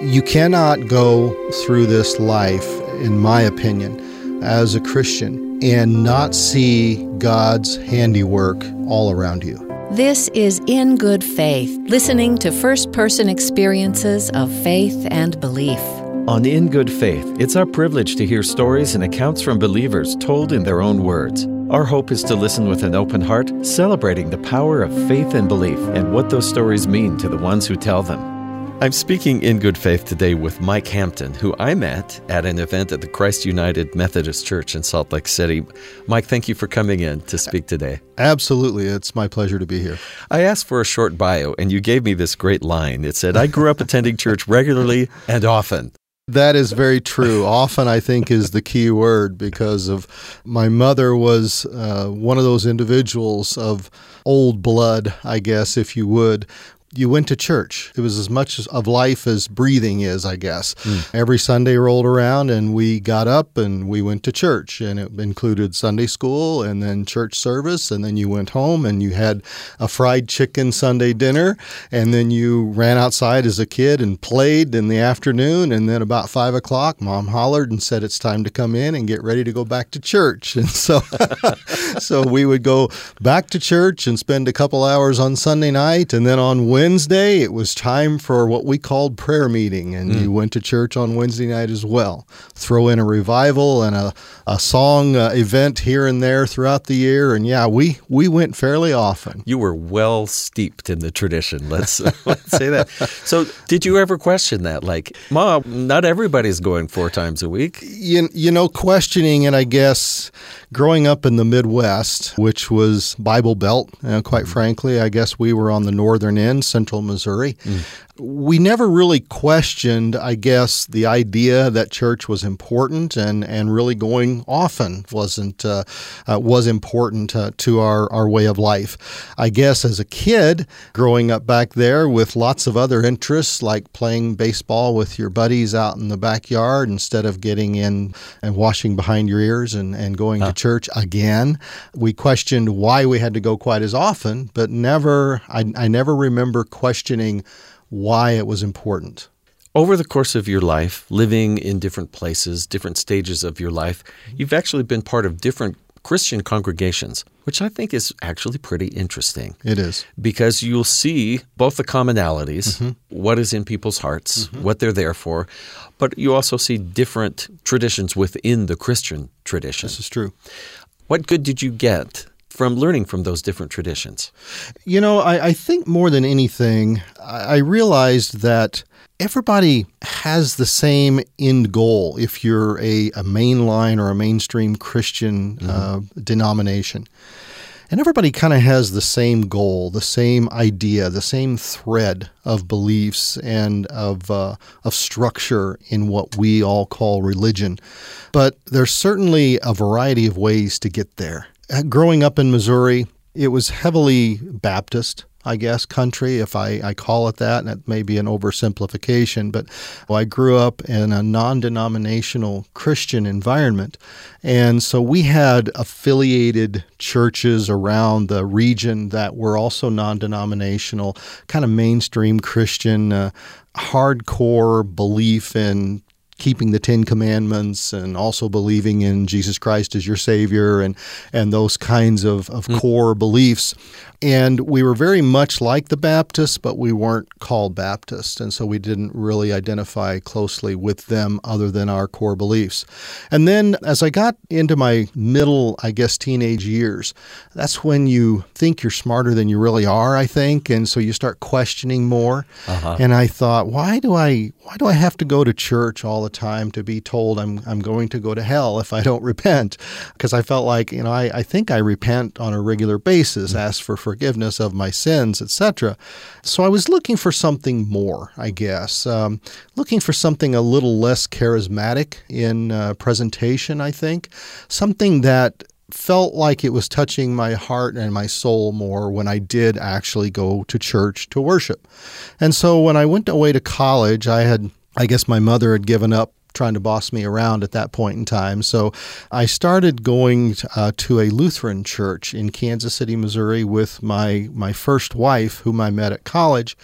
You cannot go through this life, in my opinion, as a Christian and not see God's handiwork all around you. This is In Good Faith, listening to first person experiences of faith and belief. On In Good Faith, it's our privilege to hear stories and accounts from believers told in their own words. Our hope is to listen with an open heart, celebrating the power of faith and belief and what those stories mean to the ones who tell them. I'm speaking in good faith today with Mike Hampton, who I met at an event at the Christ United Methodist Church in Salt Lake City. Mike, thank you for coming in to speak today. Absolutely. It's my pleasure to be here. I asked for a short bio, and you gave me this great line. It said, I grew up attending church regularly and often. That is very true. Often, I think, is the key word because of my mother was uh, one of those individuals of old blood, I guess, if you would, you went to church. It was as much of life as breathing is, I guess. Mm. Every Sunday rolled around and we got up and we went to church. And it included Sunday school and then church service. And then you went home and you had a fried chicken Sunday dinner. And then you ran outside as a kid and played in the afternoon. And then about five o'clock, mom hollered and said it's time to come in and get ready to go back to church. And so, so we would go back to church and spend a couple hours on Sunday night. And then on Wednesday, it was time for what we called prayer meeting, and mm. you went to church on Wednesday night as well. Throw in a revival and a, a song uh, event here and there throughout the year, and yeah, we we went fairly often. You were well steeped in the tradition. Let's, let's say that. So, did you ever question that? Like, Mom, not everybody's going four times a week. You, you know, questioning and I guess, growing up in the Midwest, which was Bible Belt, uh, quite mm. frankly, I guess we were on the northern end central Missouri. Mm we never really questioned, I guess, the idea that church was important and, and really going often wasn't uh, uh, was important uh, to our, our way of life. I guess as a kid, growing up back there with lots of other interests like playing baseball with your buddies out in the backyard instead of getting in and washing behind your ears and, and going to church again, we questioned why we had to go quite as often, but never I, I never remember questioning why it was important. Over the course of your life, living in different places, different stages of your life, you've actually been part of different Christian congregations, which I think is actually pretty interesting. It is. Because you'll see both the commonalities, mm-hmm. what is in people's hearts, mm-hmm. what they're there for, but you also see different traditions within the Christian tradition. This is true. What good did you get from learning from those different traditions? You know, I, I think more than anything, I, I realized that everybody has the same end goal if you're a, a mainline or a mainstream Christian mm-hmm. uh, denomination. And everybody kind of has the same goal, the same idea, the same thread of beliefs and of, uh, of structure in what we all call religion. But there's certainly a variety of ways to get there growing up in Missouri, it was heavily Baptist. I guess, country, if I, I call it that, and it may be an oversimplification, but I grew up in a non denominational Christian environment. And so we had affiliated churches around the region that were also non denominational, kind of mainstream Christian, uh, hardcore belief in keeping the Ten Commandments and also believing in Jesus Christ as your Savior and, and those kinds of, of mm. core beliefs. And we were very much like the Baptists, but we weren't called Baptists. And so we didn't really identify closely with them other than our core beliefs. And then as I got into my middle, I guess, teenage years, that's when you think you're smarter than you really are, I think. And so you start questioning more. Uh-huh. And I thought, why do I why do I have to go to church all the time to be told I'm I'm going to go to hell if I don't repent? Because I felt like, you know, I, I think I repent on a regular basis, mm-hmm. ask for forgiveness of my sins, etc. So I was looking for something more, I guess, um, looking for something a little less charismatic in uh, presentation. I think something that felt like it was touching my heart and my soul more when I did actually go to church to worship. And so when I went away to college, I had, I guess my mother had given up trying to boss me around at that point in time. So I started going uh, to a Lutheran church in Kansas City, Missouri, with my my first wife, whom I met at college,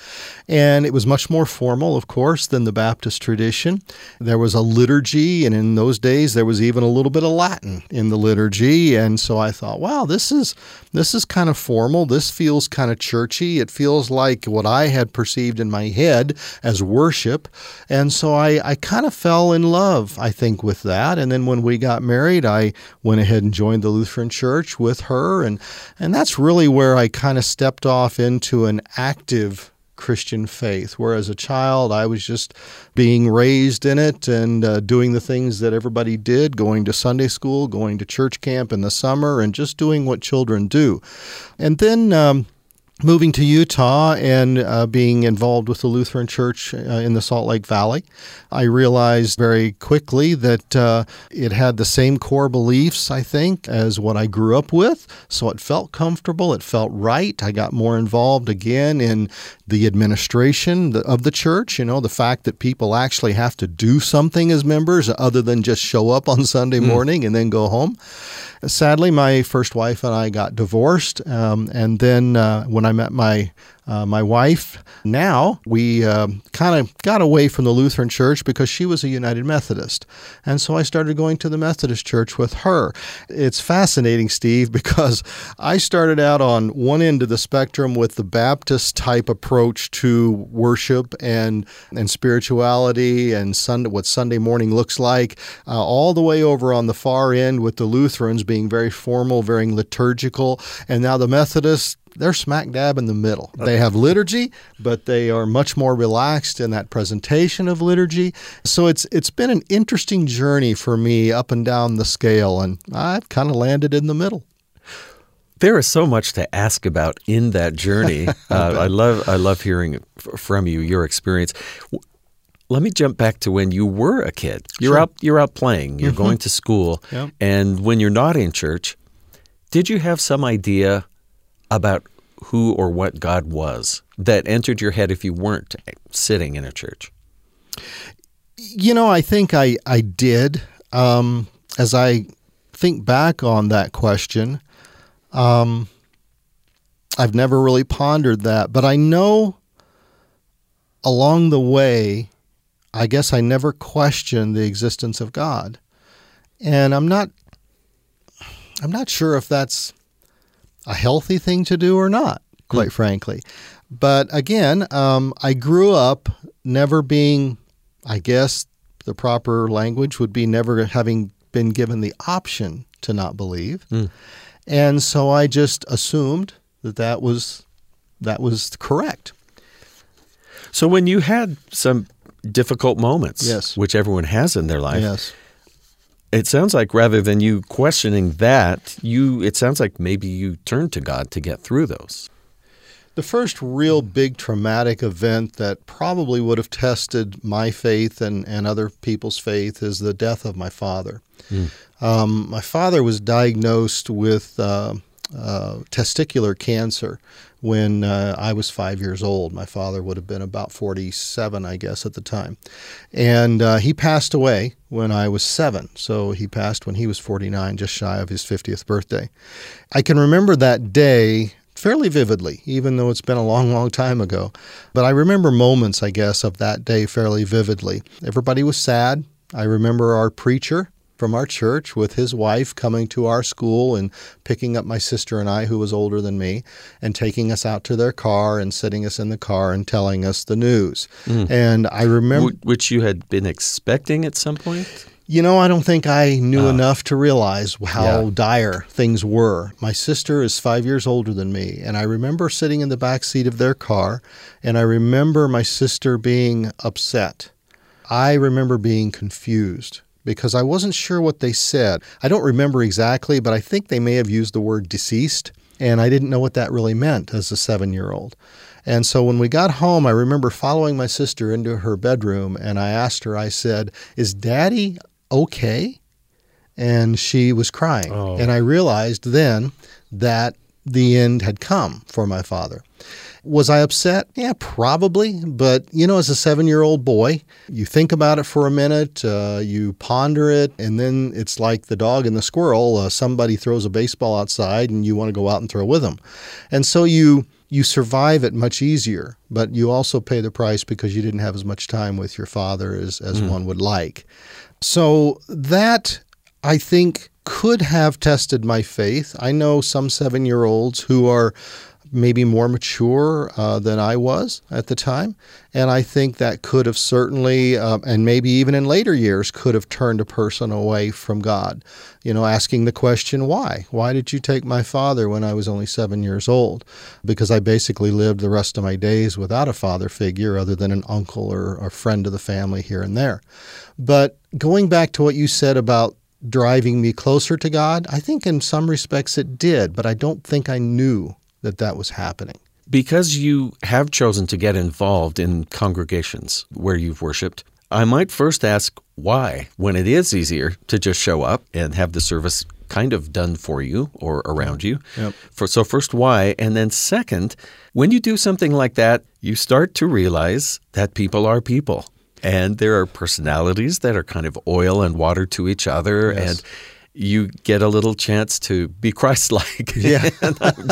and it was much more formal, of course, than the Baptist tradition. There was a liturgy, and in those days there was even a little bit of Latin in the liturgy, and so I thought, wow, this is this is kind of formal. This feels kind of churchy. It feels like what I had perceived in my head as worship, and so I, I kind of fell in love, I think, with that. And then when we got married, I went ahead and joined the Lutheran Church with her, and and that's really where I kind of stepped off into an active Christian faith. Where as a child, I was just being raised in it and uh, doing the things that everybody did, going to Sunday school, going to church camp in the summer, and just doing what children do. And then um, moving to Utah and uh, being involved with the Lutheran Church uh, in the Salt Lake Valley, I realized very quickly that uh, it had the same core beliefs, I think, as what I grew up with. So it felt comfortable, it felt right. I got more involved again in the administration of the church, you know, the fact that people actually have to do something as members other than just show up on Sunday hmm. morning mm. and then go home. Sadly, my first wife and I got divorced. Um, and then uh, when I met my uh, my wife. Now we uh, kind of got away from the Lutheran church because she was a United Methodist. And so I started going to the Methodist church with her. It's fascinating, Steve, because I started out on one end of the spectrum with the Baptist type approach to worship and, and spirituality and Sunday, what Sunday morning looks like, uh, all the way over on the far end with the Lutherans being very formal, very liturgical. And now the Methodists, they're smack dab in the middle. They have liturgy, but they are much more relaxed in that presentation of liturgy. So it's it's been an interesting journey for me up and down the scale, and I've kind of landed in the middle. There is so much to ask about in that journey. uh, I love I love hearing from you your experience. Let me jump back to when you were a kid. You're sure. out you're out playing. You're mm-hmm. going to school, yep. and when you're not in church, did you have some idea about who or what God was that entered your head if you weren't sitting in a church? You know, I think I, I did. Um, as I think back on that question, um, I've never really pondered that, but I know along the way, I guess I never questioned the existence of God. And I'm not I'm not sure if that's a healthy thing to do or not, quite mm. frankly. But again, um, I grew up never being, I guess the proper language would be never having been given the option to not believe. Mm. And so I just assumed that that was that was correct. So when you had some difficult moments, yes. which everyone has in their life, yes it sounds like rather than you questioning that, you it sounds like maybe you turned to God to get through those. The first real big traumatic event that probably would have tested my faith and, and other people's faith is the death of my father. Mm. Um, my father was diagnosed with uh, uh, testicular cancer when uh, I was five years old. My father would have been about 47, I guess, at the time. And uh, he passed away when I was seven. So he passed when he was 49, just shy of his 50th birthday. I can remember that day fairly vividly, even though it's been a long, long time ago. But I remember moments, I guess, of that day fairly vividly. Everybody was sad. I remember our preacher from our church with his wife coming to our school and picking up my sister and I, who was older than me, and taking us out to their car and sitting us in the car and telling us the news. Mm. And I remember. Which you had been expecting at some point? You know, I don't think I knew uh, enough to realize how yeah. dire things were. My sister is five years older than me, and I remember sitting in the back seat of their car, and I remember my sister being upset. I remember being confused because I wasn't sure what they said. I don't remember exactly, but I think they may have used the word deceased, and I didn't know what that really meant as a seven year old. And so when we got home, I remember following my sister into her bedroom, and I asked her, I said, Is daddy okay? And she was crying. Oh. And I realized then that the end had come for my father. Was I upset? Yeah, probably. But, you know, as a seven year old boy, you think about it for a minute, uh, you ponder it, and then it's like the dog and the squirrel. Uh, somebody throws a baseball outside and you want to go out and throw with them. And so you. You survive it much easier, but you also pay the price because you didn't have as much time with your father as, as mm. one would like. So that, I think, could have tested my faith. I know some seven year olds who are maybe more mature uh, than I was at the time. And I think that could have certainly, uh, and maybe even in later years, could have turned a person away from God. You know, asking the question, why? Why did you take my father when I was only seven years old? Because I basically lived the rest of my days without a father figure other than an uncle or a friend of the family here and there. But going back to what you said about driving me closer to God? I think in some respects it did, but I don't think I knew that that was happening. Because you have chosen to get involved in congregations where you've worshiped, I might first ask why, when it is easier to just show up and have the service kind of done for you or around you. Yep. For, so, first, why? And then, second, when you do something like that, you start to realize that people are people and there are personalities that are kind of oil and water to each other yes. and you get a little chance to be Christ-like. Yeah,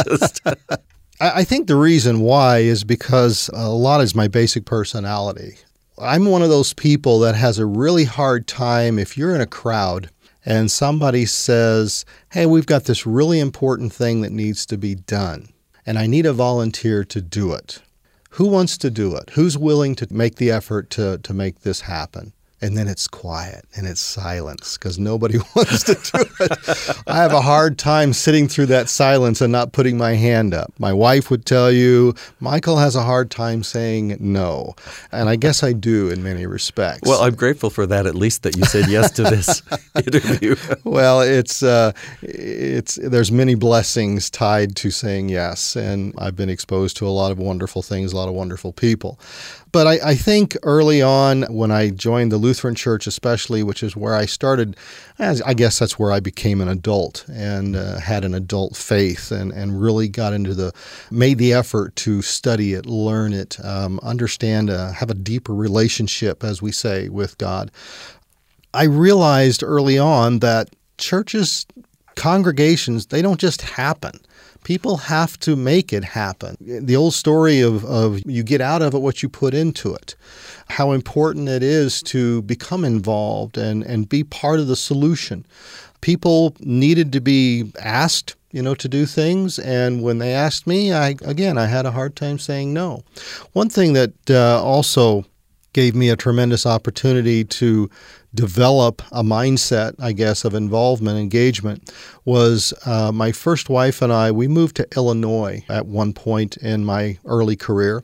just... I think the reason why is because a lot is my basic personality. I'm one of those people that has a really hard time if you're in a crowd and somebody says, "Hey, we've got this really important thing that needs to be done, and I need a volunteer to do it." Who wants to do it? Who's willing to make the effort to, to make this happen? And then it's quiet and it's silence because nobody wants to do it. I have a hard time sitting through that silence and not putting my hand up. My wife would tell you, Michael has a hard time saying no. And I guess I do in many respects. Well, I'm grateful for that, at least that you said yes to this interview. well, it's, uh, it's, there's many blessings tied to saying yes. And I've been exposed to a lot of wonderful things, a lot of wonderful people. But I, I, think early on, when I joined the Lutheran Church, especially, which is where I started, I guess that's where I became an adult and uh, had an adult faith and, and really got into the, made the effort to study it, learn it, um, understand, uh, have a deeper relationship, as we say, with God. I realized early on that churches, congregations, they don't just happen people have to make it happen. The old story of, of you get out of it what you put into it, how important it is to become involved and, and be part of the solution. People needed to be asked you know, to do things. And when they asked me, I again, I had a hard time saying no. One thing that uh, also gave me a tremendous opportunity to develop a mindset, I guess, of involvement, engagement, was uh, my first wife and I, we moved to Illinois at one point in my early career.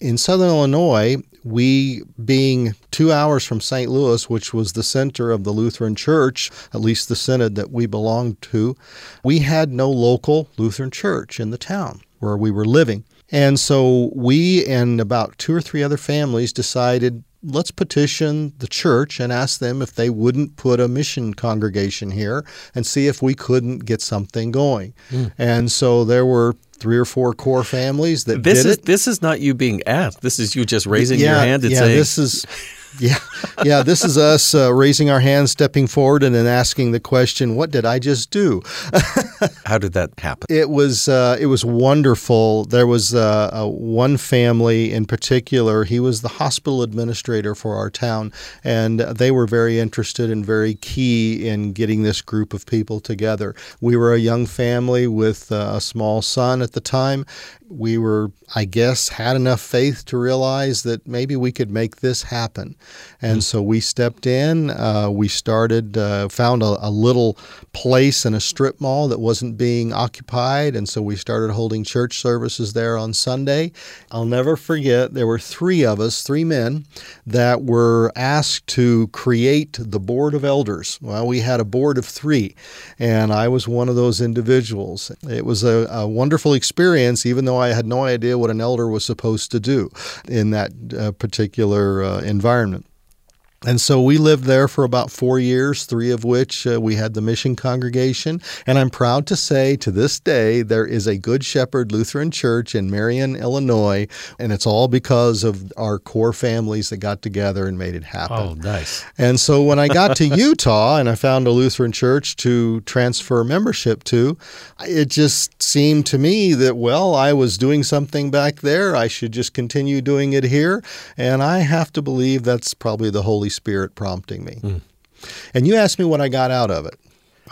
In Southern Illinois, we being two hours from St. Louis, which was the center of the Lutheran Church, at least the synod that we belonged to, we had no local Lutheran church in the town where we were living. And so we and about two or three other families decided let's petition the church and ask them if they wouldn't put a mission congregation here and see if we couldn't get something going. Mm. And so there were three or four core families that this is it. this is not you being asked. This is you just raising yeah, your hand and yeah, saying this is yeah, yeah. This is us uh, raising our hands, stepping forward, and then asking the question, "What did I just do?" How did that happen? It was uh, it was wonderful. There was uh, one family in particular. He was the hospital administrator for our town, and they were very interested and very key in getting this group of people together. We were a young family with uh, a small son at the time, we were, I guess, had enough faith to realize that maybe we could make this happen. And mm-hmm. so we stepped in. Uh, we started, uh, found a, a, little place in a strip mall that wasn't being occupied. And so we started holding church services there on Sunday. I'll never forget, there were three of us, three men, that were asked to create the board of elders. Well, we had a board of three, and I was one of those individuals. It was a, a wonderful experience, even though I had no idea what an elder was supposed to do in that uh, particular uh, environment. And so we lived there for about four years, three of which uh, we had the mission congregation. And I'm proud to say to this day, there is a Good Shepherd Lutheran Church in Marion, Illinois. And it's all because of our core families that got together and made it happen. Oh, nice. And so when I got to Utah and I found a Lutheran church to transfer membership to, it just seemed to me that, well, I was doing something back there. I should just continue doing it here. And I have to believe that's probably the Holy Spirit prompting me. Mm. And you asked me what I got out of it.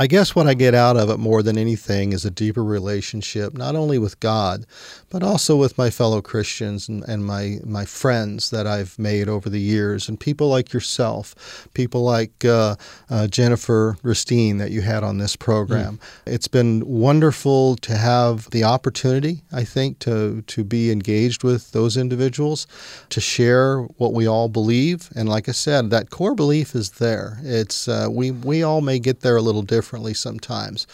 I guess what I get out of it more than anything is a deeper relationship, not only with God, but also with my fellow Christians and, and my, my friends that I've made over the years, and people like yourself, people like uh, uh, Jennifer Ristine that you had on this program. Mm. It's been wonderful to have the opportunity, I think, to, to be engaged with those individuals, to share what we all believe. And like I said, that core belief is there. It's uh, we, we all may get there a little different differently sometimes.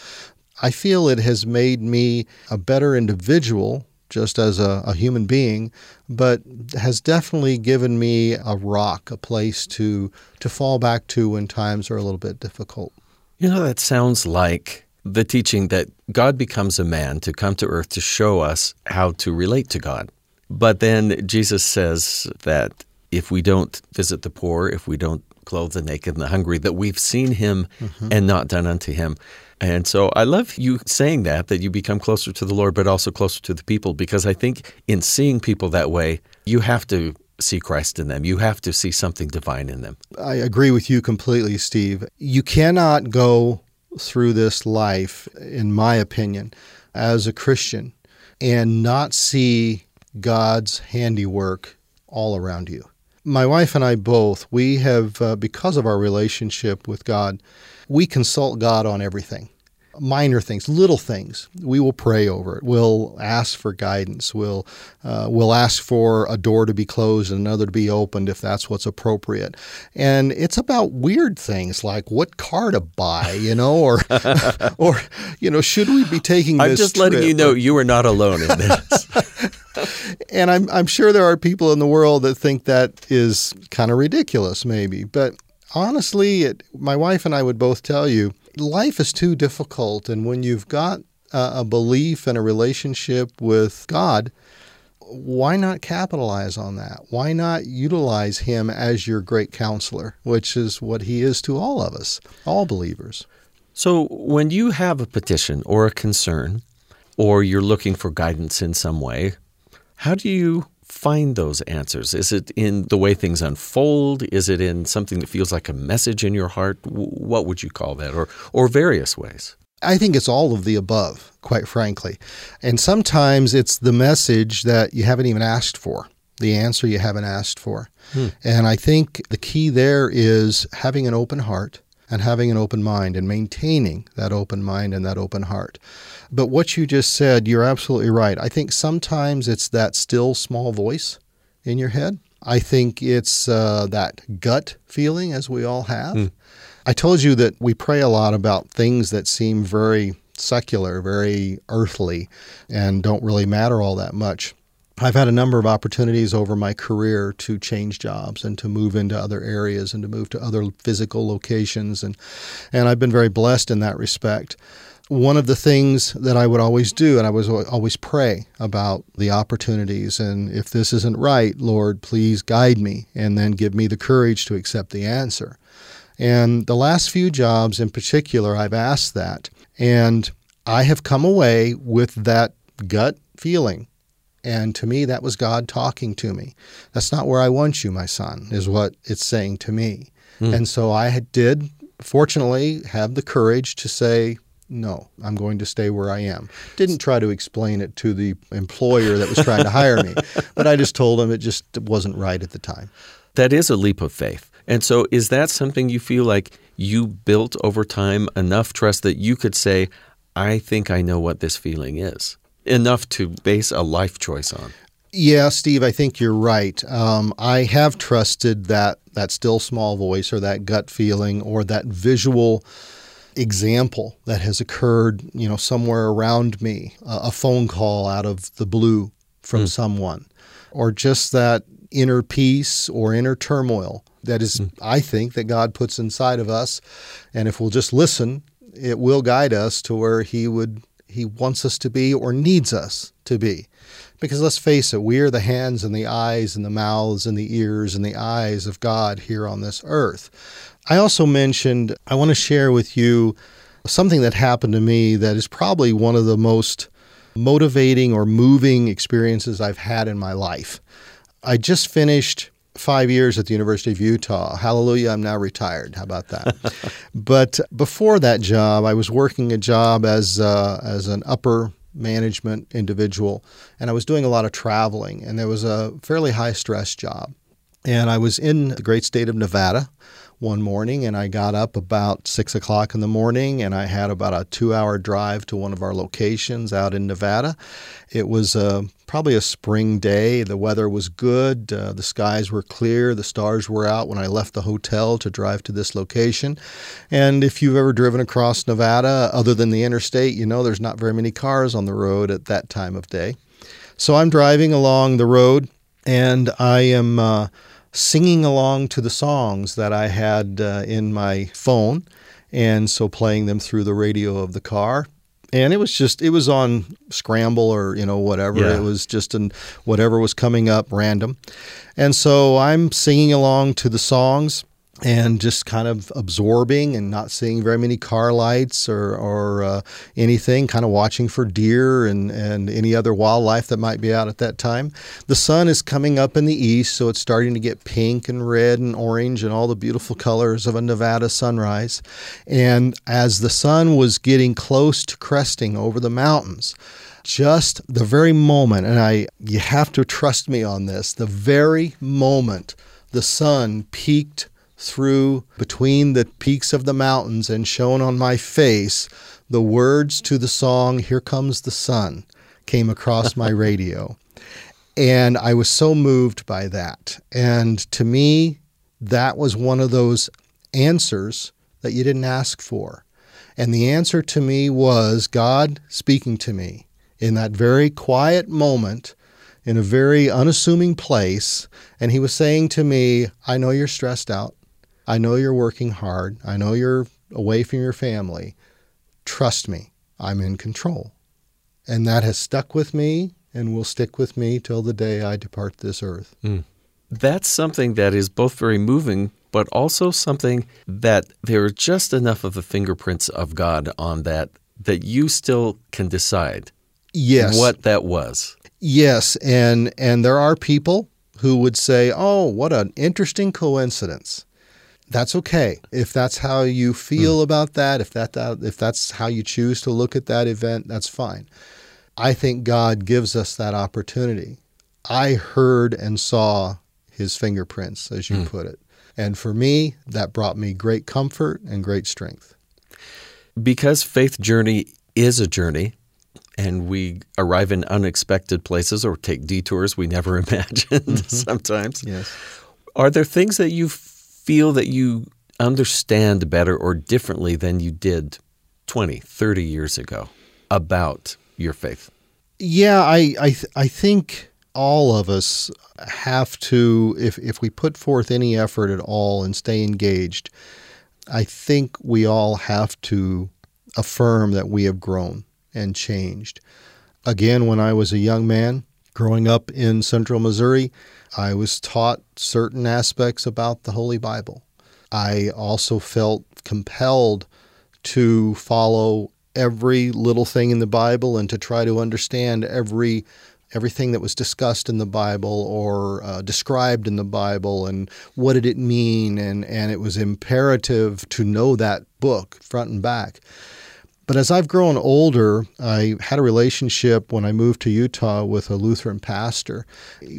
I feel it has made me a better individual just as a, a, human being, but has definitely given me a rock, a place to to fall back to when times are a little bit difficult. You know, that sounds like the teaching that God becomes a man to come to earth to show us how to relate to God. But then Jesus says that if we don't visit the poor, if we don't clothe the naked and the hungry, that we've seen him mm-hmm. and not done unto him. And so I love you saying that, that you become closer to the Lord, but also closer to the people, because I think in seeing people that way, you have to see Christ in them. You have to see something divine in them. I agree with you completely, Steve. You cannot go through this life, in my opinion, as a Christian and not see God's handiwork all around you my wife and I both, we have, uh, because of our relationship with God, we consult God on everything. Minor things, little things, we will pray over it. We'll ask for guidance. We'll uh, we'll ask for a door to be closed and another to be opened if that's what's appropriate. And it's about weird things like what car to buy, you know, or or you know, should we be taking? I'm just trip? letting you know you are not alone in this. and I'm, I'm sure there are people in the world that think that is kind of ridiculous, maybe. But honestly, it, my wife and I would both tell you life is too difficult. And when you've got a, a belief and a relationship with God, why not capitalize on that? Why not utilize Him as your great counselor, which is what He is to all of us, all believers? So, when you have a petition or a concern, or you're looking for guidance in some way, how do you find those answers? Is it in the way things unfold? Is it in something that feels like a message in your heart? What would you call that? Or, or various ways? I think it's all of the above, quite frankly. And sometimes it's the message that you haven't even asked for, the answer you haven't asked for. Hmm. And I think the key there is having an open heart and having an open mind and maintaining that open mind and that open heart. But what you just said, you're absolutely right. I think sometimes it's that still small voice in your head. I think it's uh, that gut feeling, as we all have. Mm. I told you that we pray a lot about things that seem very secular, very earthly, and don't really matter all that much. I've had a number of opportunities over my career to change jobs and to move into other areas and to move to other physical locations and and I've been very blessed in that respect one of the things that I would always do, and I was always pray about the opportunities. And if this isn't right, Lord, please guide me and then give me the courage to accept the answer. And the last few jobs in particular, I've asked that. And I have come away with that gut feeling. And to me, that was God talking to me. That's not where I want you, my son, is what it's saying to me. Mm. And so I did, fortunately, have the courage to say, no, I'm going to stay where I am. Didn't try to explain it to the employer that was trying to hire me, but I just told him it just wasn't right at the time. That is a leap of faith. And so, is that something you feel like you built over time enough trust that you could say, I think I know what this feeling is? Enough to base a life choice on? Yeah, Steve, I think you're right. Um, I have trusted that that still small voice or that gut feeling or that visual example that has occurred, you know, somewhere around me, a phone call out of the blue from mm. someone, or just that inner peace or inner turmoil that is, mm. I think, that God puts inside of us. And if we'll just listen, it will guide us to where He would He wants us to be or needs us to be. Because let's face it, we are the hands and the eyes and the mouths and the ears and the eyes of God here on this earth. I also mentioned I want to share with you something that happened to me that is probably one of the most motivating or moving experiences I've had in my life. I just finished five years at the University of Utah. Hallelujah, I'm now retired. How about that? but before that job, I was working a job as, uh, as an upper management individual, and I was doing a lot of traveling, and there was a fairly high stress job. And I was in the great state of Nevada one morning and I got up about six o'clock in the morning and I had about a two hour drive to one of our locations out in Nevada. It was uh, probably a spring day. The weather was good. Uh, the skies were clear. The stars were out when I left the hotel to drive to this location. And if you've ever driven across Nevada, other than the interstate, you know there's not very many cars on the road at that time of day. So I'm driving along the road and I am. Uh, singing along to the songs that I had uh, in my phone, and so playing them through the radio of the car. And it was just it was on scramble or you know whatever yeah. it was just in whatever was coming up random, and so I'm singing along to the songs and just kind of absorbing and not seeing very many car lights or, or uh, anything, kind of watching for deer and, and any other wildlife that might be out at that time. The sun is coming up in the east, so it's starting to get pink and red and orange and all the beautiful colors of a Nevada sunrise. And as the sun was getting close to cresting over the mountains, just the very moment, and I you have to trust me on this, the very moment the sun peaked through between the peaks of the mountains and shone on my face, the words to the song Here Comes the Sun came across my radio. And I was so moved by that. And to me, that was one of those answers that you didn't ask for. And the answer to me was God speaking to me in that very quiet moment, in a very unassuming place. And He was saying to me, I know you're stressed out. I know you're working hard. I know you're away from your family. Trust me, I'm in control. And that has stuck with me and will stick with me till the day I depart this earth. Mm. That's something that is both very moving, but also something that there are just enough of the fingerprints of God on that that you still can decide yes. what that was. Yes, and and there are people who would say, "Oh, what an interesting coincidence." That's okay if that's how you feel mm. about that if that, that if that's how you choose to look at that event that's fine i think god gives us that opportunity i heard and saw his fingerprints as you mm. put it and for me that brought me great comfort and great strength because faith journey is a journey and we arrive in unexpected places or take detours we never imagined mm-hmm. sometimes yes are there things that you feel that you understand better or differently than you did 20, 30 years ago about your faith? Yeah, I I, th- I think all of us have to if if we put forth any effort at all and stay engaged, I think we all have to affirm that we have grown and changed. Again, when I was a young man growing up in central Missouri, I was taught certain aspects about the Holy Bible. I also felt compelled to follow every little thing in the Bible and to try to understand every everything that was discussed in the Bible or uh, described in the Bible and what did it mean and and it was imperative to know that book front and back. But as I've grown older, I had a relationship when I moved to Utah with a Lutheran pastor.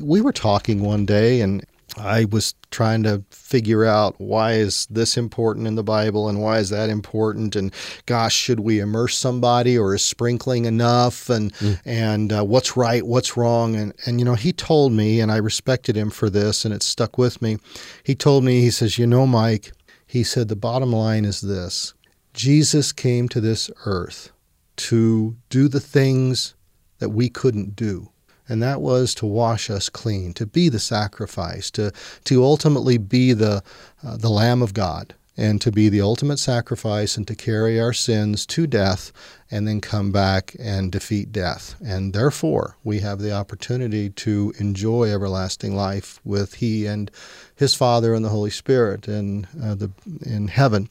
We were talking one day, and I was trying to figure out why is this important in the Bible and why is that important and gosh should we immerse somebody or is sprinkling enough and mm. and uh, what's right what's wrong and and you know he told me and I respected him for this and it stuck with me he told me he says you know Mike he said the bottom line is this Jesus came to this earth to do the things that we couldn't do. and that was to wash us clean, to be the sacrifice, to to ultimately be the uh, the Lamb of God, and to be the ultimate sacrifice, and to carry our sins to death, and then come back and defeat death. And therefore, we have the opportunity to enjoy everlasting life with He and His Father and the Holy Spirit in uh, the in heaven.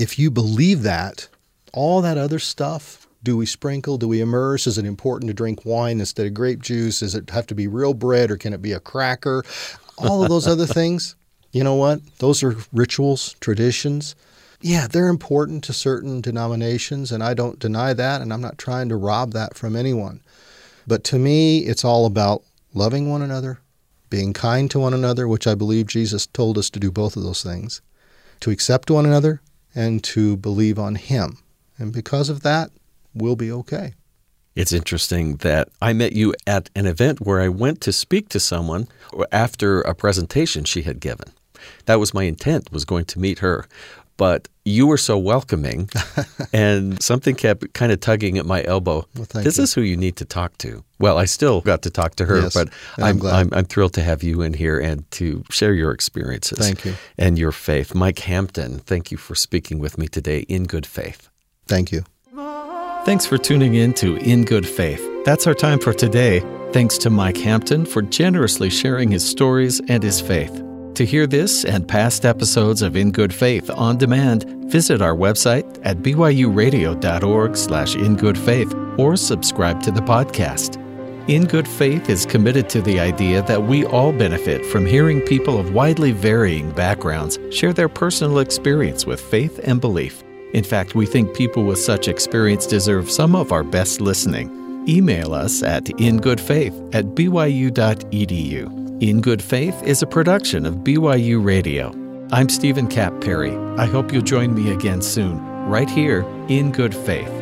If you believe that, all that other stuff do we sprinkle? Do we immerse? Is it important to drink wine instead of grape juice? Does it have to be real bread or can it be a cracker? All of those other things, you know what? Those are rituals, traditions. Yeah, they're important to certain denominations, and I don't deny that, and I'm not trying to rob that from anyone. But to me, it's all about loving one another, being kind to one another, which I believe Jesus told us to do both of those things, to accept one another, and to believe on Him. And because of that, we'll be okay. It's interesting that I met you at an event where I went to speak to someone after a presentation she had given. That was my intent was going to meet her. But you were so welcoming and something kept kind of tugging at my elbow. Well, this you. is who you need to talk to. Well, I still got to talk to her, yes, but I'm, I'm, I'm, I'm thrilled to have you in here and to share your experiences. Thank you. And your faith. Mike Hampton, thank you for speaking with me today in good faith. Thank you. Thanks for tuning in to In Good Faith. That's our time for today. Thanks to Mike Hampton for generously sharing his stories and his faith. To hear this and past episodes of In Good Faith on demand, visit our website at byuradio.org slash ingoodfaith or subscribe to the podcast. In Good Faith is committed to the idea that we all benefit from hearing people of widely varying backgrounds share their personal experience with faith and belief. In fact, we think people with such experience deserve some of our best listening. Email us at ingoodfaith at byu.edu. In Good Faith is a production of BYU Radio. I'm Stephen Kapp Perry. I hope you'll join me again soon, right here in Good Faith.